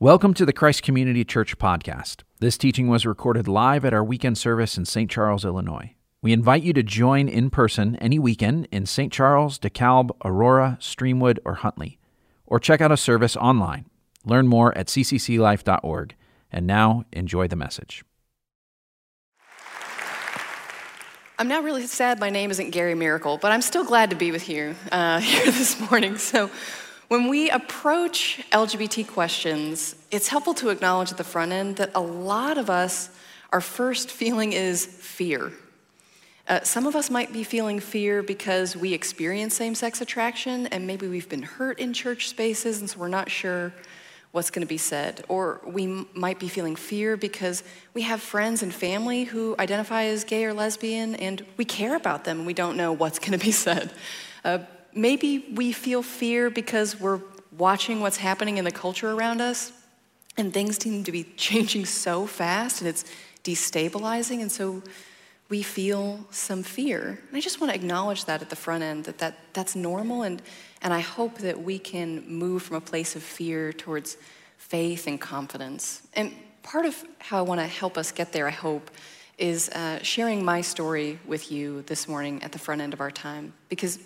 Welcome to the Christ Community Church podcast. This teaching was recorded live at our weekend service in St. Charles, Illinois. We invite you to join in person any weekend in St. Charles, DeKalb, Aurora, Streamwood, or Huntley, or check out a service online. Learn more at ccclife.org. And now, enjoy the message. I'm now really sad my name isn't Gary Miracle, but I'm still glad to be with you uh, here this morning. So, when we approach LGBT questions, it's helpful to acknowledge at the front end that a lot of us, our first feeling is fear. Uh, some of us might be feeling fear because we experience same sex attraction and maybe we've been hurt in church spaces and so we're not sure what's going to be said. Or we m- might be feeling fear because we have friends and family who identify as gay or lesbian and we care about them and we don't know what's going to be said. Uh, maybe we feel fear because we're watching what's happening in the culture around us and things seem to be changing so fast and it's destabilizing and so we feel some fear. And i just want to acknowledge that at the front end that, that that's normal and, and i hope that we can move from a place of fear towards faith and confidence. And part of how i want to help us get there i hope is uh, sharing my story with you this morning at the front end of our time because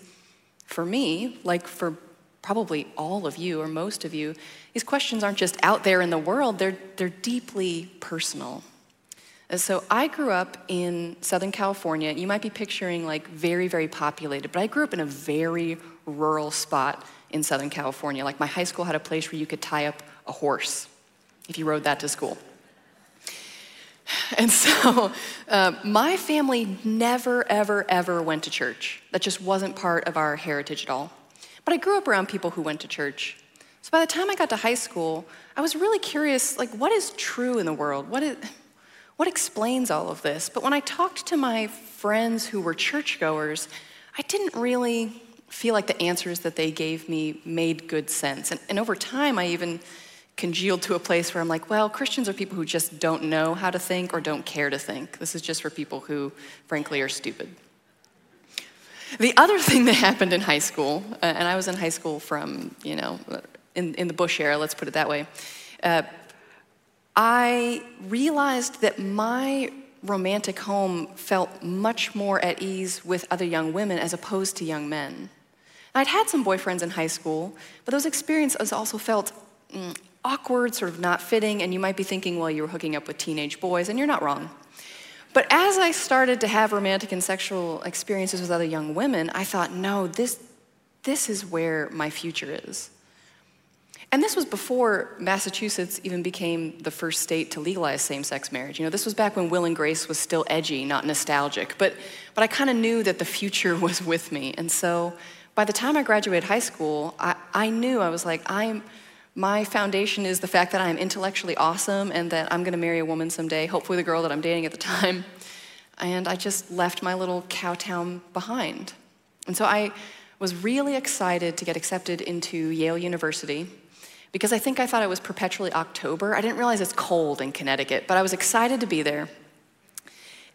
for me, like for probably all of you or most of you, these questions aren't just out there in the world, they're, they're deeply personal. And so I grew up in Southern California. You might be picturing like very, very populated, but I grew up in a very rural spot in Southern California. Like my high school had a place where you could tie up a horse if you rode that to school. And so uh, my family never, ever, ever went to church. That just wasn't part of our heritage at all. But I grew up around people who went to church. So by the time I got to high school, I was really curious like, what is true in the world? What, is, what explains all of this? But when I talked to my friends who were churchgoers, I didn't really feel like the answers that they gave me made good sense. And, and over time, I even congealed to a place where I'm like, well, Christians are people who just don't know how to think or don't care to think. This is just for people who, frankly, are stupid. The other thing that happened in high school, uh, and I was in high school from, you know, in, in the Bush era, let's put it that way, uh, I realized that my romantic home felt much more at ease with other young women as opposed to young men. I'd had some boyfriends in high school, but those experiences also felt mm, awkward, sort of not fitting, and you might be thinking, well, you were hooking up with teenage boys, and you're not wrong. But as I started to have romantic and sexual experiences with other young women, I thought, no, this, this is where my future is. And this was before Massachusetts even became the first state to legalize same sex marriage. You know, this was back when Will and Grace was still edgy, not nostalgic. But, but I kind of knew that the future was with me. And so by the time I graduated high school, I, I knew I was like, I'm, my foundation is the fact that I'm intellectually awesome and that I'm going to marry a woman someday, hopefully the girl that I'm dating at the time. And I just left my little cow town behind. And so I was really excited to get accepted into Yale University because I think I thought it was perpetually October. I didn't realize it's cold in Connecticut, but I was excited to be there.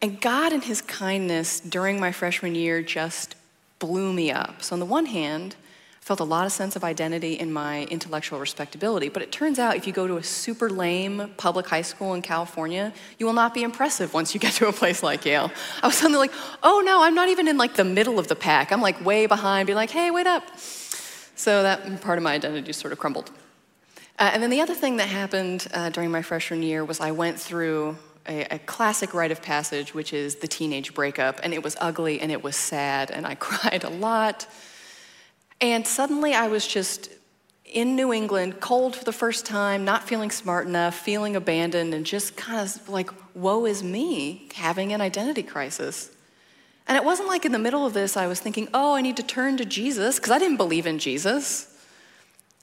And God, in His kindness during my freshman year, just blew me up. So, on the one hand, felt a lot of sense of identity in my intellectual respectability. But it turns out if you go to a super lame public high school in California, you will not be impressive once you get to a place like Yale. I was suddenly like, oh no, I'm not even in like the middle of the pack. I'm like way behind, being like, hey, wait up. So that part of my identity sort of crumbled. Uh, and then the other thing that happened uh, during my freshman year was I went through a, a, classic rite of passage, which is the teenage breakup. And it was ugly and it was sad, and I cried a lot. And suddenly I was just in New England, cold for the first time, not feeling smart enough, feeling abandoned, and just kind of like, woe is me, having an identity crisis. And it wasn't like in the middle of this I was thinking, oh, I need to turn to Jesus, because I didn't believe in Jesus.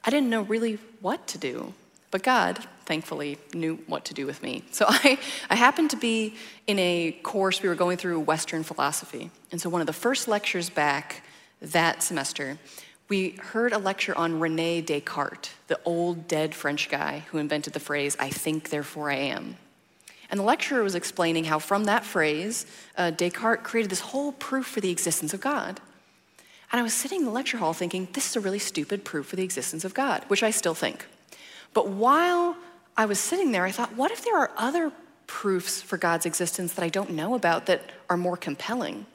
I didn't know really what to do. But God, thankfully, knew what to do with me. So I, I happened to be in a course we were going through Western philosophy. And so one of the first lectures back that semester, we heard a lecture on Rene Descartes, the old dead French guy who invented the phrase, I think, therefore I am. And the lecturer was explaining how, from that phrase, uh, Descartes created this whole proof for the existence of God. And I was sitting in the lecture hall thinking, this is a really stupid proof for the existence of God, which I still think. But while I was sitting there, I thought, what if there are other proofs for God's existence that I don't know about that are more compelling?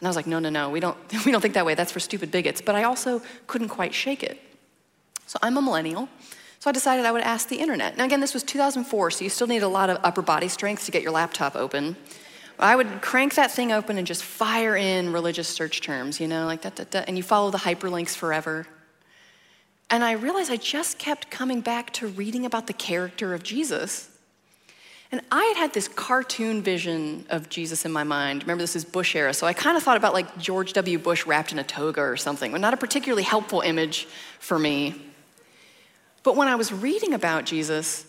And I was like, no, no, no, we don't, we don't think that way. That's for stupid bigots. But I also couldn't quite shake it. So I'm a millennial. So I decided I would ask the internet. Now, again, this was 2004, so you still need a lot of upper body strength to get your laptop open. I would crank that thing open and just fire in religious search terms, you know, like that, that, that, and you follow the hyperlinks forever. And I realized I just kept coming back to reading about the character of Jesus. And I had had this cartoon vision of Jesus in my mind. Remember, this is Bush era, so I kind of thought about like George W. Bush wrapped in a toga or something, not a particularly helpful image for me. But when I was reading about Jesus,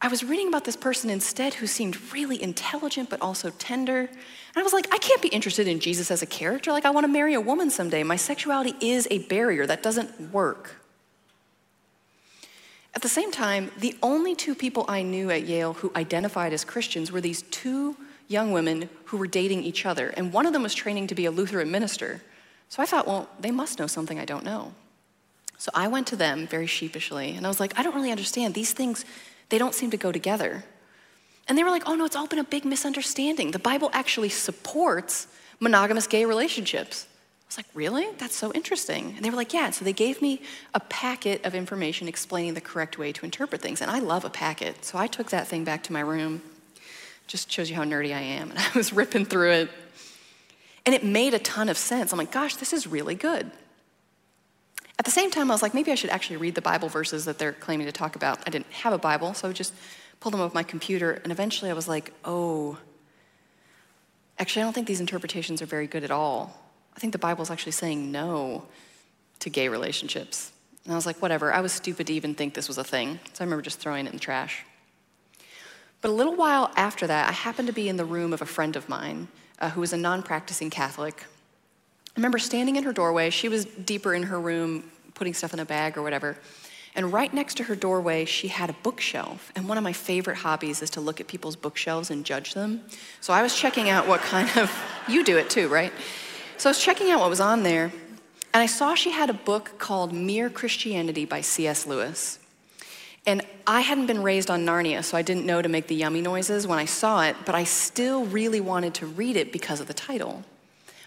I was reading about this person instead who seemed really intelligent but also tender. And I was like, I can't be interested in Jesus as a character. Like, I want to marry a woman someday. My sexuality is a barrier that doesn't work. At the same time, the only two people I knew at Yale who identified as Christians were these two young women who were dating each other. And one of them was training to be a Lutheran minister. So I thought, well, they must know something I don't know. So I went to them very sheepishly, and I was like, I don't really understand. These things, they don't seem to go together. And they were like, oh no, it's all been a big misunderstanding. The Bible actually supports monogamous gay relationships. I was like, really? That's so interesting. And they were like, yeah. So they gave me a packet of information explaining the correct way to interpret things. And I love a packet. So I took that thing back to my room. Just shows you how nerdy I am. And I was ripping through it. And it made a ton of sense. I'm like, gosh, this is really good. At the same time, I was like, maybe I should actually read the Bible verses that they're claiming to talk about. I didn't have a Bible, so I just pulled them off my computer, and eventually I was like, oh, actually, I don't think these interpretations are very good at all. I think the Bible is actually saying no to gay relationships. And I was like, whatever, I was stupid to even think this was a thing. So I remember just throwing it in the trash. But a little while after that, I happened to be in the room of a friend of mine uh, who was a non practicing Catholic I remember standing in her doorway. She was deeper in her room, putting stuff in a bag or whatever. And right next to her doorway, she had a bookshelf. And one of my favorite hobbies is to look at people's bookshelves and judge them. So I was checking out what kind of, you do it too, right? So I was checking out what was on there. And I saw she had a book called Mere Christianity by C.S. Lewis. And I hadn't been raised on Narnia, so I didn't know to make the yummy noises when I saw it, but I still really wanted to read it because of the title.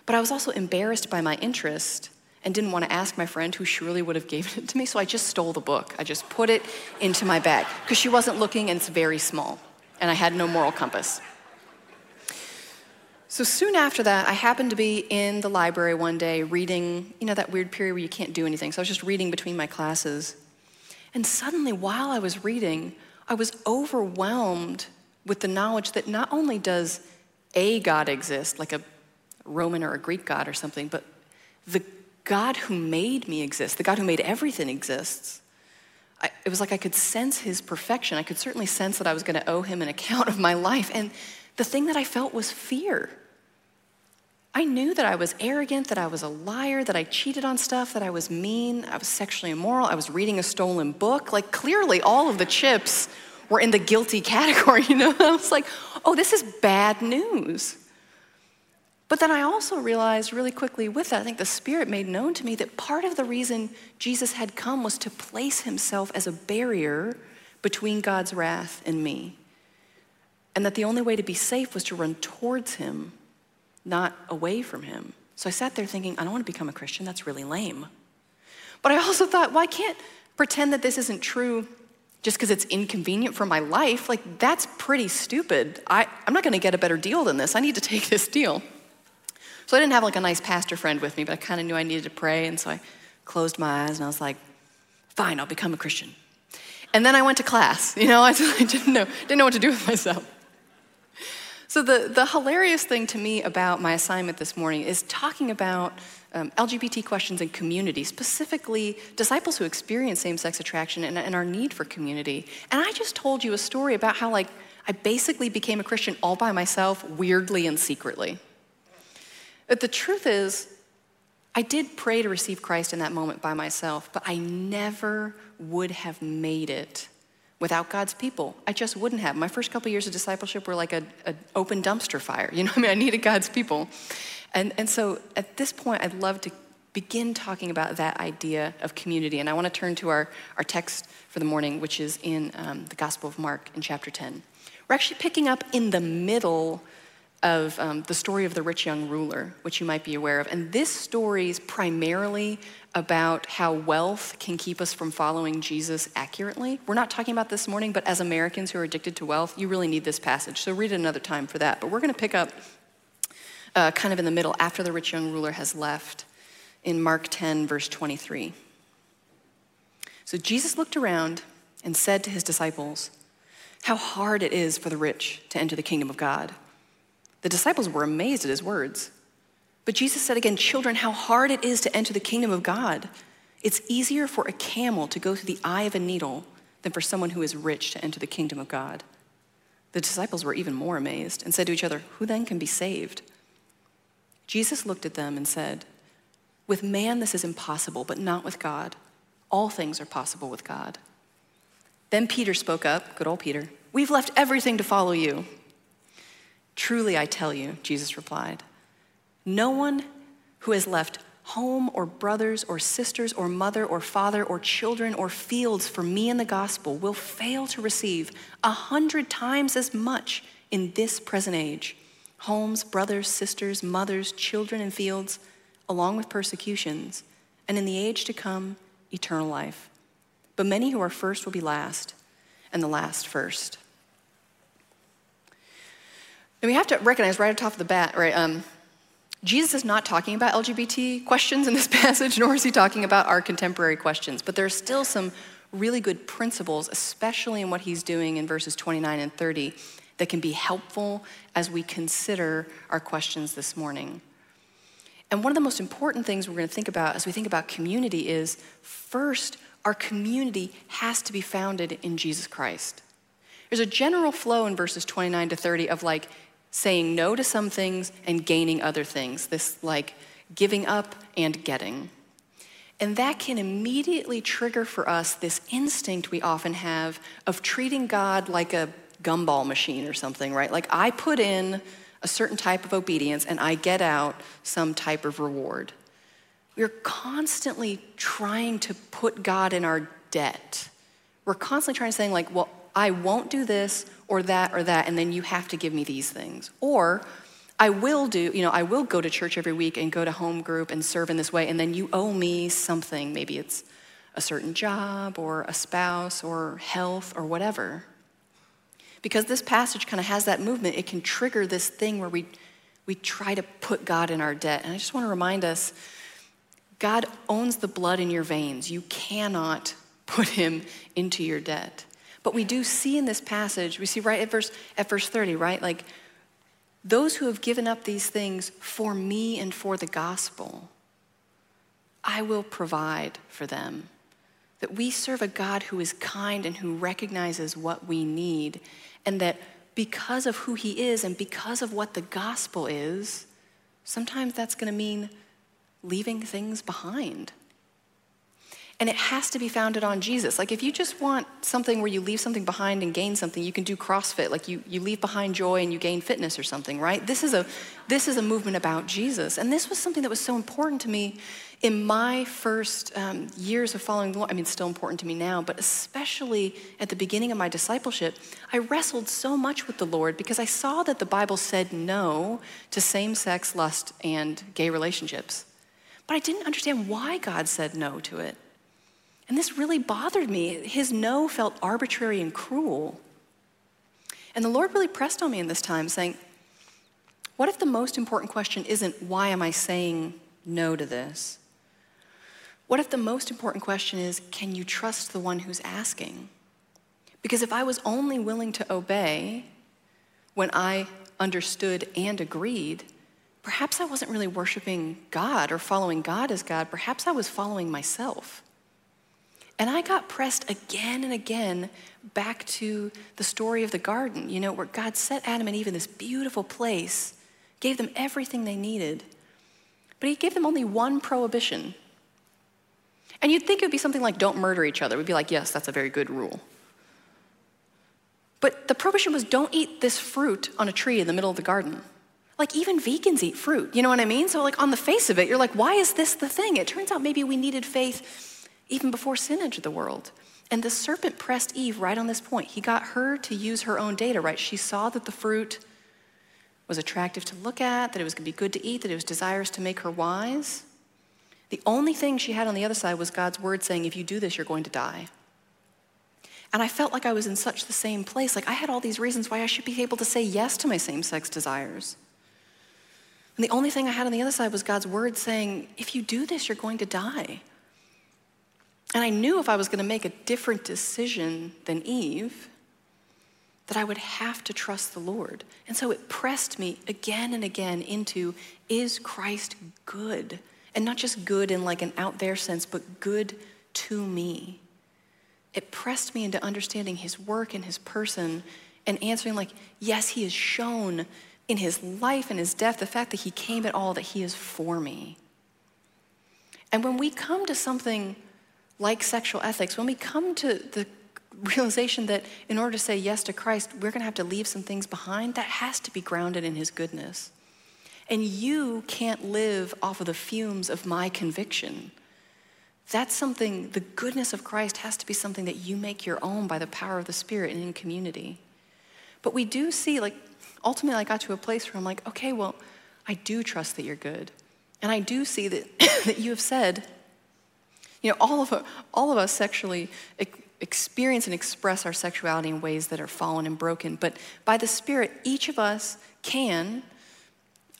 But I was also embarrassed by my interest and didn't want to ask my friend who surely would have given it to me, so I just stole the book. I just put it into my bag because she wasn't looking and it's very small, and I had no moral compass. So soon after that, I happened to be in the library one day reading, you know, that weird period where you can't do anything. So I was just reading between my classes. And suddenly, while I was reading, I was overwhelmed with the knowledge that not only does a God exist, like a Roman or a Greek God or something, but the God who made me exist, the God who made everything exists. I, it was like I could sense his perfection. I could certainly sense that I was going to owe him an account of my life. And the thing that I felt was fear. I knew that I was arrogant, that I was a liar, that I cheated on stuff, that I was mean, I was sexually immoral, I was reading a stolen book. Like, clearly, all of the chips were in the guilty category, you know? I was like, oh, this is bad news. But then I also realized really quickly with that, I think the Spirit made known to me that part of the reason Jesus had come was to place himself as a barrier between God's wrath and me. And that the only way to be safe was to run towards him, not away from him. So I sat there thinking, I don't want to become a Christian, that's really lame. But I also thought, well, I can't pretend that this isn't true just because it's inconvenient for my life. Like, that's pretty stupid. I, I'm not going to get a better deal than this. I need to take this deal. So I didn't have like a nice pastor friend with me, but I kind of knew I needed to pray. And so I closed my eyes and I was like, fine, I'll become a Christian. And then I went to class. You know, I, I didn't know, didn't know what to do with myself. So the, the hilarious thing to me about my assignment this morning is talking about um, LGBT questions in community, specifically disciples who experience same-sex attraction and, and our need for community. And I just told you a story about how like I basically became a Christian all by myself, weirdly and secretly. But the truth is, I did pray to receive Christ in that moment by myself, but I never would have made it without God's people. I just wouldn't have. My first couple years of discipleship were like an open dumpster fire. You know I mean? I needed God's people. And, and so at this point, I'd love to begin talking about that idea of community. And I want to turn to our, our text for the morning, which is in um, the Gospel of Mark in chapter 10. We're actually picking up in the middle of um, the story of the rich young ruler, which you might be aware of. And this story is primarily about how wealth can keep us from following Jesus accurately. We're not talking about this morning, but as Americans who are addicted to wealth, you really need this passage. So read it another time for that. But we're going to pick up uh, kind of in the middle after the rich young ruler has left in Mark 10, verse 23. So Jesus looked around and said to his disciples, How hard it is for the rich to enter the kingdom of God. The disciples were amazed at his words. But Jesus said again, Children, how hard it is to enter the kingdom of God. It's easier for a camel to go through the eye of a needle than for someone who is rich to enter the kingdom of God. The disciples were even more amazed and said to each other, Who then can be saved? Jesus looked at them and said, With man this is impossible, but not with God. All things are possible with God. Then Peter spoke up, good old Peter, We've left everything to follow you. Truly, I tell you, Jesus replied, no one who has left home or brothers or sisters or mother or father or children or fields for me in the gospel will fail to receive a hundred times as much in this present age homes, brothers, sisters, mothers, children, and fields, along with persecutions, and in the age to come, eternal life. But many who are first will be last, and the last first. And we have to recognize right off the bat, right? Um, Jesus is not talking about LGBT questions in this passage, nor is he talking about our contemporary questions, but there are still some really good principles, especially in what he's doing in verses 29 and 30, that can be helpful as we consider our questions this morning. And one of the most important things we're going to think about as we think about community is first, our community has to be founded in Jesus Christ. There's a general flow in verses 29 to 30 of like, saying no to some things and gaining other things, this like giving up and getting. And that can immediately trigger for us this instinct we often have of treating God like a gumball machine or something, right? Like I put in a certain type of obedience and I get out some type of reward. We're constantly trying to put God in our debt. We're constantly trying to say, like, well, I won't do this or that or that, and then you have to give me these things. Or I will do, you know, I will go to church every week and go to home group and serve in this way, and then you owe me something. Maybe it's a certain job or a spouse or health or whatever. Because this passage kind of has that movement, it can trigger this thing where we, we try to put God in our debt. And I just want to remind us God owns the blood in your veins. You cannot put him into your debt. But we do see in this passage, we see right at verse, at verse 30, right? Like, those who have given up these things for me and for the gospel, I will provide for them. That we serve a God who is kind and who recognizes what we need, and that because of who he is and because of what the gospel is, sometimes that's going to mean leaving things behind. And it has to be founded on Jesus. Like if you just want something where you leave something behind and gain something, you can do CrossFit. Like you, you leave behind joy and you gain fitness or something, right? This is a this is a movement about Jesus. And this was something that was so important to me in my first um, years of following the Lord. I mean, still important to me now, but especially at the beginning of my discipleship, I wrestled so much with the Lord because I saw that the Bible said no to same-sex lust and gay relationships. But I didn't understand why God said no to it. And this really bothered me. His no felt arbitrary and cruel. And the Lord really pressed on me in this time, saying, What if the most important question isn't, why am I saying no to this? What if the most important question is, can you trust the one who's asking? Because if I was only willing to obey when I understood and agreed, perhaps I wasn't really worshiping God or following God as God. Perhaps I was following myself. And I got pressed again and again back to the story of the garden, you know, where God set Adam and Eve in this beautiful place, gave them everything they needed, but He gave them only one prohibition. And you'd think it would be something like don't murder each other. We'd be like, yes, that's a very good rule. But the prohibition was don't eat this fruit on a tree in the middle of the garden. Like, even vegans eat fruit, you know what I mean? So, like, on the face of it, you're like, why is this the thing? It turns out maybe we needed faith even before sin entered the world. And the serpent pressed Eve right on this point. He got her to use her own data, right? She saw that the fruit was attractive to look at, that it was going to be good to eat, that it was desirous to make her wise. The only thing she had on the other side was God's word saying, if you do this, you're going to die. And I felt like I was in such the same place. Like I had all these reasons why I should be able to say yes to my same sex desires. And the only thing I had on the other side was God's word saying, if you do this, you're going to die. And I knew if I was going to make a different decision than Eve, that I would have to trust the Lord. And so it pressed me again and again into is Christ good? And not just good in like an out there sense, but good to me. It pressed me into understanding his work and his person and answering, like, yes, he has shown in his life and his death the fact that he came at all, that he is for me. And when we come to something like sexual ethics, when we come to the realization that in order to say yes to Christ, we're going to have to leave some things behind, that has to be grounded in his goodness. And you can't live off of the fumes of my conviction. That's something, the goodness of Christ has to be something that you make your own by the power of the Spirit and in community. But we do see, like, ultimately, I got to a place where I'm like, okay, well, I do trust that you're good. And I do see that, that you have said, you know, all of, all of us sexually experience and express our sexuality in ways that are fallen and broken. But by the Spirit, each of us can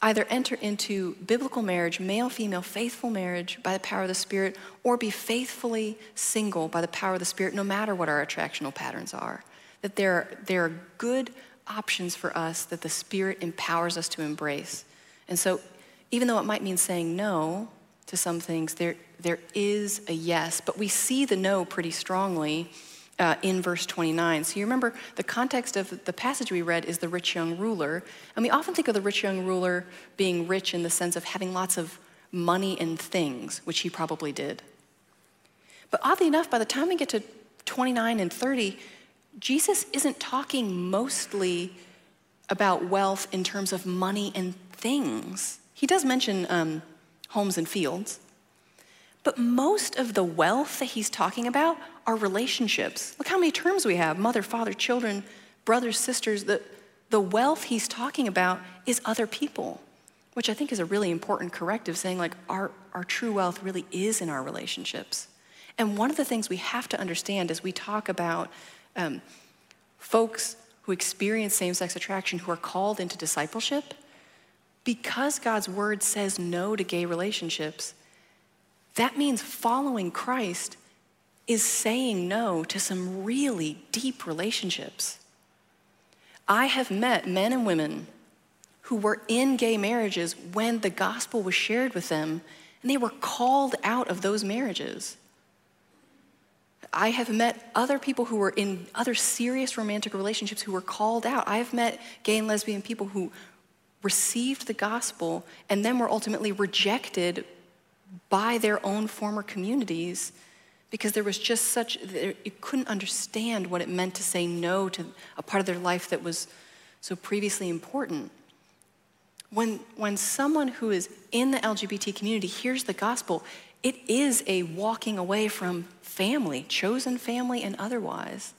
either enter into biblical marriage, male female, faithful marriage by the power of the Spirit, or be faithfully single by the power of the Spirit, no matter what our attractional patterns are. That there are, there are good options for us that the Spirit empowers us to embrace. And so, even though it might mean saying no to some things, there, there is a yes, but we see the no pretty strongly uh, in verse 29. So you remember the context of the passage we read is the rich young ruler. And we often think of the rich young ruler being rich in the sense of having lots of money and things, which he probably did. But oddly enough, by the time we get to 29 and 30, Jesus isn't talking mostly about wealth in terms of money and things. He does mention um, homes and fields, but most of the wealth that he's talking about are relationships. Look how many terms we have mother, father, children, brothers, sisters. The, the wealth he's talking about is other people, which I think is a really important corrective, saying like our, our true wealth really is in our relationships. And one of the things we have to understand as we talk about um, folks who experience same sex attraction who are called into discipleship, because God's word says no to gay relationships, that means following Christ is saying no to some really deep relationships. I have met men and women who were in gay marriages when the gospel was shared with them, and they were called out of those marriages. I have met other people who were in other serious romantic relationships who were called out. I have met gay and lesbian people who received the gospel and then were ultimately rejected by their own former communities because there was just such, you couldn't understand what it meant to say no to a part of their life that was so previously important. When, when someone who is in the LGBT community hears the gospel, it is a walking away from family, chosen family and otherwise.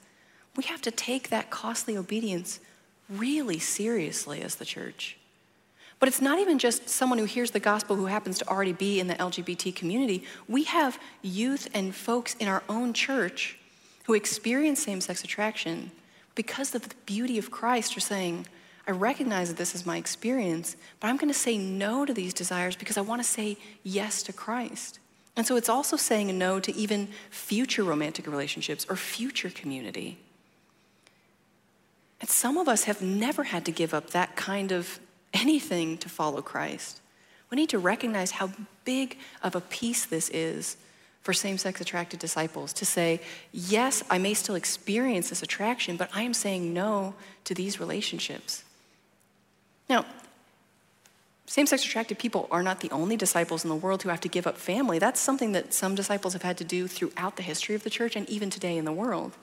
We have to take that costly obedience really seriously as the church. But it's not even just someone who hears the gospel who happens to already be in the LGBT community. We have youth and folks in our own church who experience same sex attraction because of the beauty of Christ are saying, I recognize that this is my experience, but I'm going to say no to these desires because I want to say yes to Christ. And so it's also saying no to even future romantic relationships or future community. And some of us have never had to give up that kind of anything to follow Christ. We need to recognize how big of a piece this is for same sex attracted disciples to say, yes, I may still experience this attraction, but I am saying no to these relationships. Now, same sex attracted people are not the only disciples in the world who have to give up family. That's something that some disciples have had to do throughout the history of the church and even today in the world.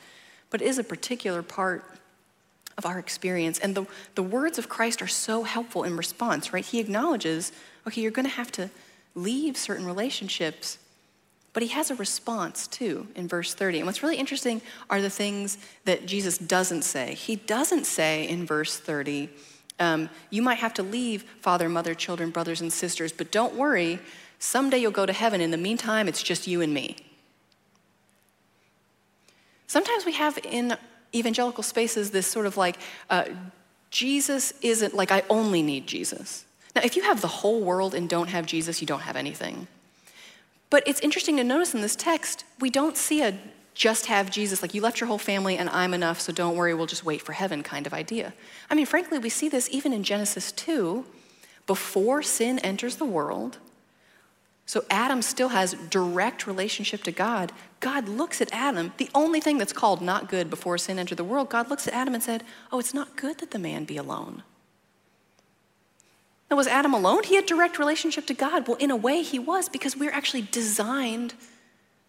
But it is a particular part of our experience. And the, the words of Christ are so helpful in response, right? He acknowledges, okay, you're going to have to leave certain relationships. But he has a response too in verse 30. And what's really interesting are the things that Jesus doesn't say. He doesn't say in verse 30, um, you might have to leave father, mother, children, brothers, and sisters, but don't worry, someday you'll go to heaven. In the meantime, it's just you and me. Sometimes we have in evangelical spaces this sort of like, uh, Jesus isn't like, I only need Jesus. Now, if you have the whole world and don't have Jesus, you don't have anything. But it's interesting to notice in this text, we don't see a just have Jesus, like you left your whole family and I'm enough, so don't worry, we'll just wait for heaven kind of idea. I mean, frankly, we see this even in Genesis 2. Before sin enters the world, so Adam still has direct relationship to God. God looks at Adam, the only thing that's called not good before sin entered the world, God looks at Adam and said, Oh, it's not good that the man be alone. Now, was Adam alone? He had direct relationship to God. Well, in a way, he was because we're actually designed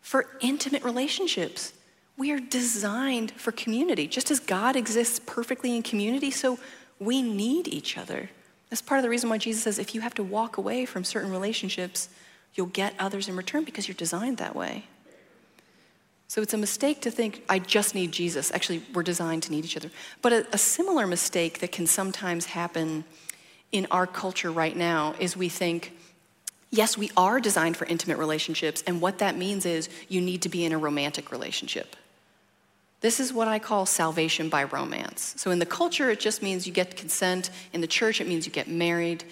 for intimate relationships. We are designed for community. Just as God exists perfectly in community, so we need each other. That's part of the reason why Jesus says if you have to walk away from certain relationships, you'll get others in return because you're designed that way. So it's a mistake to think, I just need Jesus. Actually, we're designed to need each other. But a, a, similar mistake that can sometimes happen in our culture right now is we think, yes, we are designed for intimate relationships, and what that means is you need to be in a romantic relationship. This is what I call salvation by romance. So in the culture, it just means you get consent. In the church, it means you get married.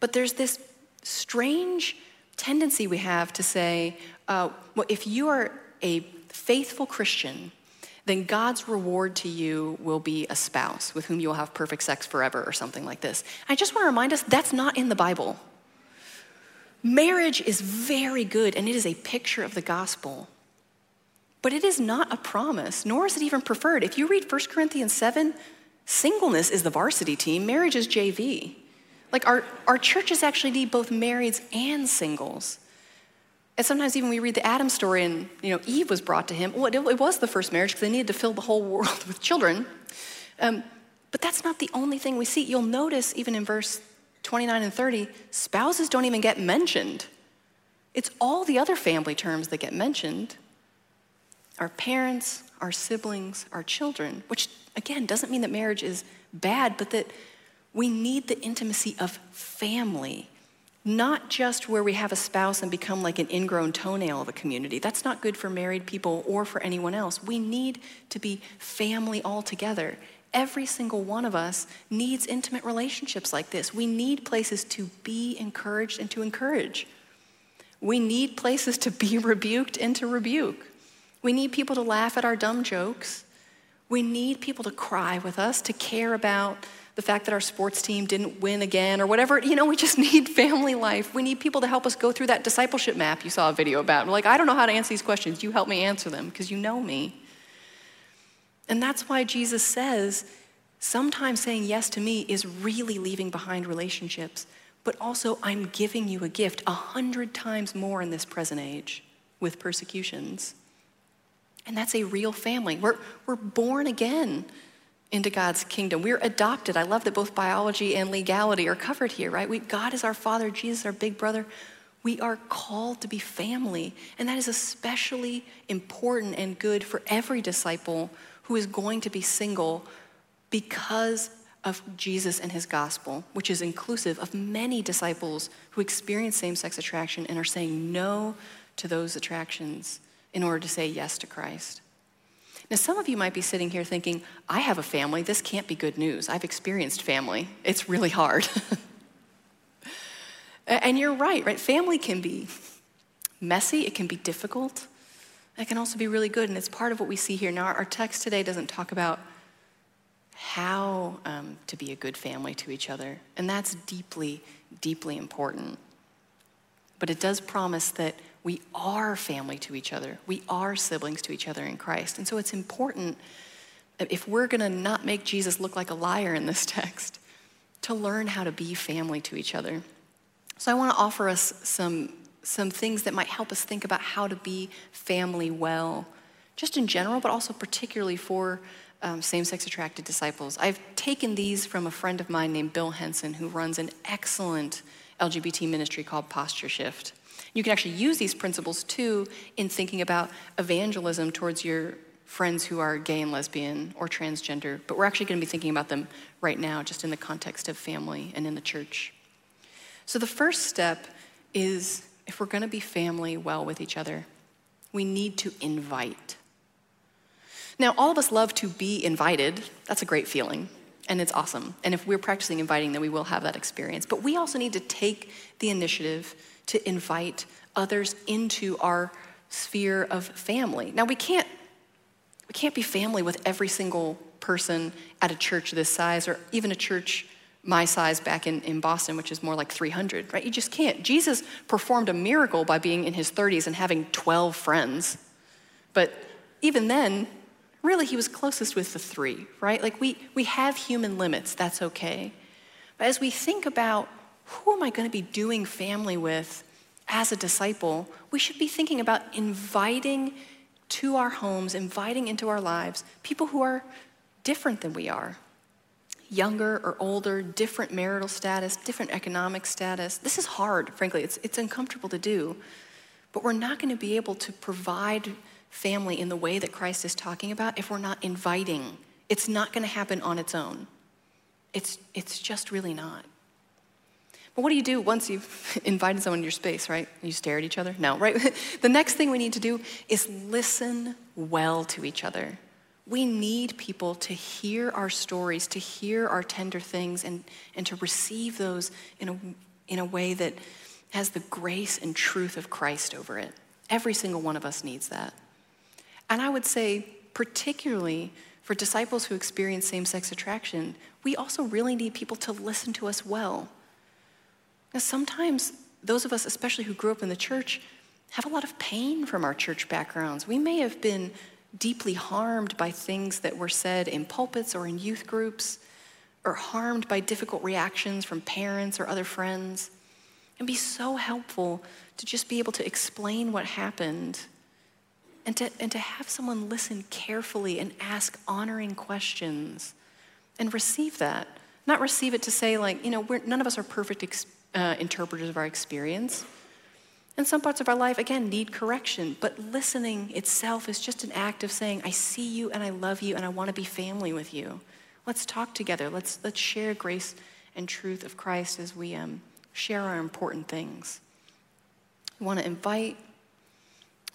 But there's this strange tendency we have to say, uh, well, if you are a faithful Christian, then God's reward to you will be a spouse with whom you will have perfect sex forever or something like this. I just want to remind us that's not in the Bible. Marriage is very good and it is a picture of the gospel. But it is not a promise, nor is it even preferred. If you read 1 Corinthians 7, singleness is the varsity team, marriage is JV. Like our, our churches actually need both marrieds and singles. And sometimes even we read the Adam story and, you know, Eve was brought to him. Well, it, was the first marriage because they needed to fill the whole world with children. Um, but that's not the only thing we see. You'll notice even in verse 29 and 30, spouses don't even get mentioned. It's all the other family terms that get mentioned our parents, our siblings, our children, which again doesn't mean that marriage is bad, but that we need the intimacy of family, not just where we have a spouse and become like an ingrown toenail of a community. That's not good for married people or for anyone else. We need to be family all together. Every single one of us needs intimate relationships like this. We need places to be encouraged and to encourage. We need places to be rebuked and to rebuke. We need people to laugh at our dumb jokes. We need people to cry with us, to care about the fact that our sports team didn't win again or whatever. You know, we just need family life. We need people to help us go through that discipleship map you saw a video about. We're like, I don't know how to answer these questions. You help me answer them because you know me. And that's why Jesus says sometimes saying yes to me is really leaving behind relationships, but also I'm giving you a gift a hundred times more in this present age with persecutions. And that's a real family. We're, we're born again into God's kingdom. We're adopted. I love that both biology and legality are covered here, right? We, God is our father, Jesus our big brother. We are called to be family. And that is especially important and good for every disciple who is going to be single because of Jesus and his gospel, which is inclusive of many disciples who experience same sex attraction and are saying no to those attractions in order to say yes to Christ. Now, some of you might be sitting here thinking, I have a family. This can't be good news. I've experienced family. It's really hard. and you're right, right? Family can be messy, it can be difficult, it can also be really good. And it's part of what we see here. Now, our text today doesn't talk about how um, to be a good family to each other. And that's deeply, deeply important. But it does promise that we are family to each other. We are siblings to each other in Christ. And so it's important if we're going to not make Jesus look like a liar in this text, to learn how to be family to each other. So I want to offer us some, some things that might help us think about how to be family well, just in general, but also particularly for um, same sex attracted disciples. I've taken these from a friend of mine named Bill Henson, who runs an excellent LGBT ministry called Posture Shift. You can actually use these principles too in thinking about evangelism towards your friends who are gay and lesbian or transgender, but we're actually going to be thinking about them right now, just in the context of family and in the church. So, the first step is if we're going to be family well with each other, we need to invite. Now, all of us love to be invited. That's a great feeling, and it's awesome. And if we're practicing inviting, then we will have that experience. But we also need to take the initiative to invite others into our sphere of family. Now, we can't, we can't be family with every single person at a church this size or even a church my size back in, in Boston, which is more like 300, right? You just can't. Jesus performed a miracle by being in his 30s and having 12 friends. But even then, really he was closest with the three, right? Like we, we have human limits, that's okay. But as we think about who am I going to be doing family with as a disciple, we should be thinking about inviting to our homes, inviting into our lives people who are different than we are. Younger or older, different marital status, different economic status. This is hard, frankly. It's, it's uncomfortable to do. But we're not going to be able to provide family in the way that Christ is talking about if we're not inviting. It's not going to happen on its own. It's, it's just really not. But what do you do once you've invited someone to your space, right? You stare at each other? No, right? the next thing we need to do is listen well to each other. We need people to hear our stories, to hear our tender things, and, and to receive those in a, in a way that has the grace and truth of Christ over it. Every single one of us needs that. And I would say, particularly for disciples who experience same sex attraction, we also really need people to listen to us well. Now, sometimes those of us, especially who grew up in the church, have a lot of pain from our church backgrounds. We may have been deeply harmed by things that were said in pulpits or in youth groups, or harmed by difficult reactions from parents or other friends. It'd be so helpful to just be able to explain what happened and to, and to have someone listen carefully and ask honoring questions and receive that. Not receive it to say, like, you know, none of us are perfect ex- uh, interpreters of our experience. And some parts of our life, again, need correction. But listening itself is just an act of saying, I see you and I love you and I want to be family with you. Let's talk together. Let's, let's share grace and truth of Christ as we um, share our important things. We want to invite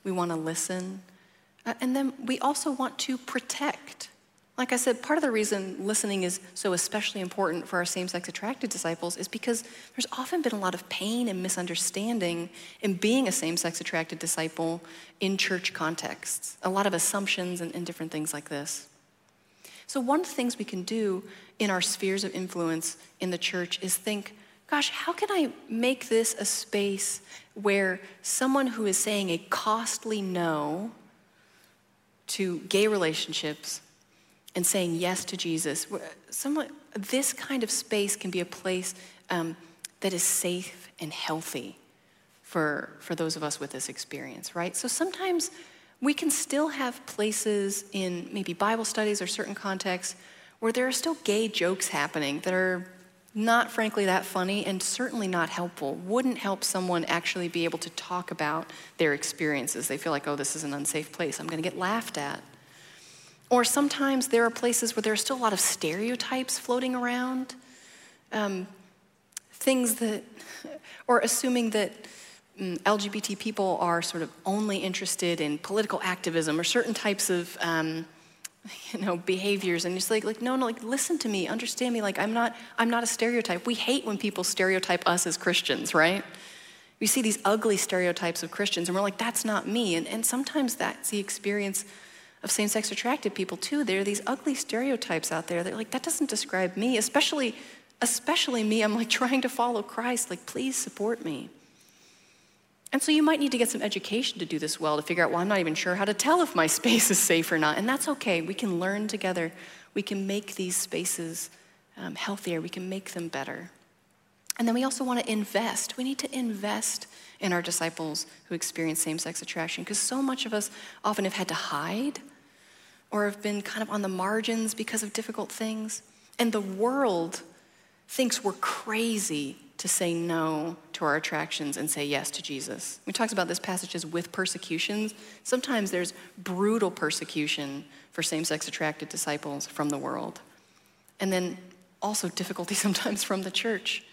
we want to listen, uh, and then we also want to protect. Like I said, part of the reason listening is so especially important for our same sex attracted disciples is because there's often been a lot of pain and misunderstanding in being a same sex attracted disciple in church contexts, a lot of assumptions and, and different things like this. So, one of the things we can do in our spheres of influence in the church is think gosh, how can I make this a space where someone who is saying a costly no to gay relationships and saying yes to Jesus, someone, this kind of space can be a place um, that is safe and healthy for, for those of us with this experience, right? So sometimes we can still have places in maybe Bible studies or certain contexts where there are still gay jokes happening that are not frankly that funny and certainly not helpful. Wouldn't help someone actually be able to talk about their experiences. They feel like, oh, this is an unsafe place. I'm going to get laughed at. Or sometimes there are places where there are still a lot of stereotypes floating around. Um, things that, or assuming that mm, LGBT people are sort of only interested in political activism or certain types of. Um, you know behaviors. And just like like no no like listen to me understand me. Like i'm not i'm not a stereotype. We hate when people stereotype us as christians right? We see these ugly stereotypes of christians and we're like that's not me. And, and sometimes that's the experience of same-sex attracted people too. There are these ugly stereotypes out there that like that doesn't describe me especially especially me. I'm like trying to follow christ. Like please support me and so you might need to get some education to do this well to figure out, well, I'm not even sure how to tell if my space is safe or not. And that's okay. We can learn together. We can make these spaces um, healthier, we can make them better. And then we also want to invest. We need to invest in our disciples who experience same sex attraction because so much of us often have had to hide or have been kind of on the margins because of difficult things. And the world thinks we're crazy to say no to our attractions and say yes to Jesus. We talked about this passage as with persecutions. Sometimes there's brutal persecution for same sex attracted disciples from the world. And then also difficulty sometimes from the church.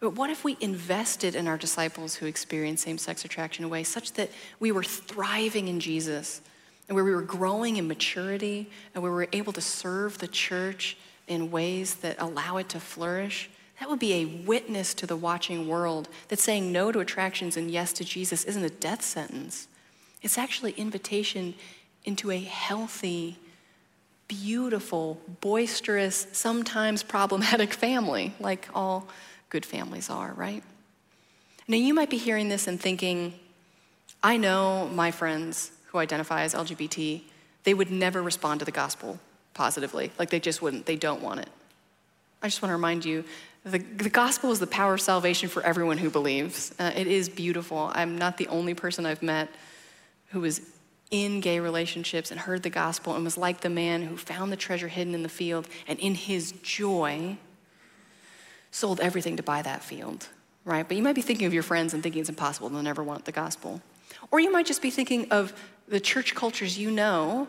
But what if we invested in our disciples who experience same sex attraction in a way such that we were thriving in Jesus and where we were growing in maturity and where we were able to serve the church in ways that allow it to flourish? That would be a witness to the watching world that saying no to attractions and yes to Jesus isn't a death sentence. It's actually invitation into a healthy, beautiful, boisterous, sometimes problematic family, like all good families are, right? Now, you might be hearing this and thinking, I know my friends who identify as LGBT, they would never respond to the gospel positively. Like they just wouldn't, they don't want it. I just want to remind you the, the gospel is the power of salvation for everyone who believes. Uh, it is beautiful. I'm not the only person I've met who was in gay relationships and heard the gospel and was like the man who found the treasure hidden in the field and in his joy sold everything to buy that field, right? But you might be thinking of your friends and thinking it's impossible, they'll never want the gospel. Or you might just be thinking of the church cultures you know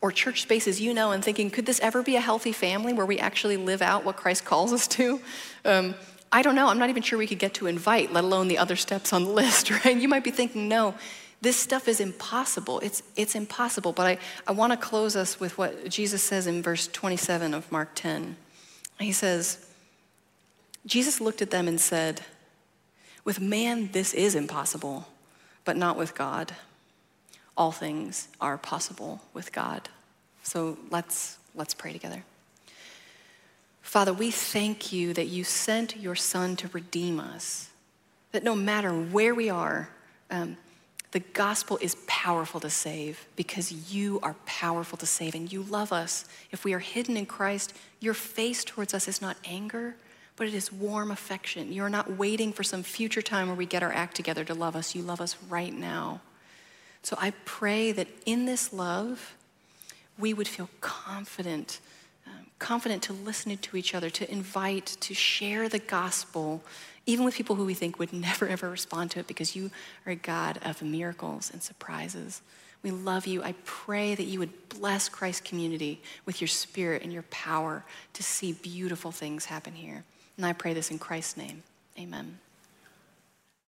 or church spaces you know and thinking, could this ever be a healthy family where we actually live out what Christ calls us to? Um, I don't know. I'm not even sure we could get to invite, let alone the other steps on the list, right? You might be thinking, no, this stuff is impossible. It's, it's impossible. But I, I want to close us with what Jesus says in verse 27 of Mark 10. He says, Jesus looked at them and said, With man, this is impossible, but not with God all things are possible with God. So let's, let's pray together. Father, we thank you that you sent your Son to redeem us, that no matter where we are, um, the gospel is powerful to save because you are powerful to save and you love us. If we are hidden in Christ, your face towards us is not anger, but it is warm affection. You're not waiting for some future time where we get our act together to love us. You love us right now. So I pray that in this love, we would feel confident, um, confident to listen to each other, to invite, to share the gospel, even with people who we think would never ever respond to it because you are a God of miracles and surprises. We love you. I pray that you would bless Christ's community with your spirit and your power to see beautiful things happen here. And I pray this in Christ's name. Amen.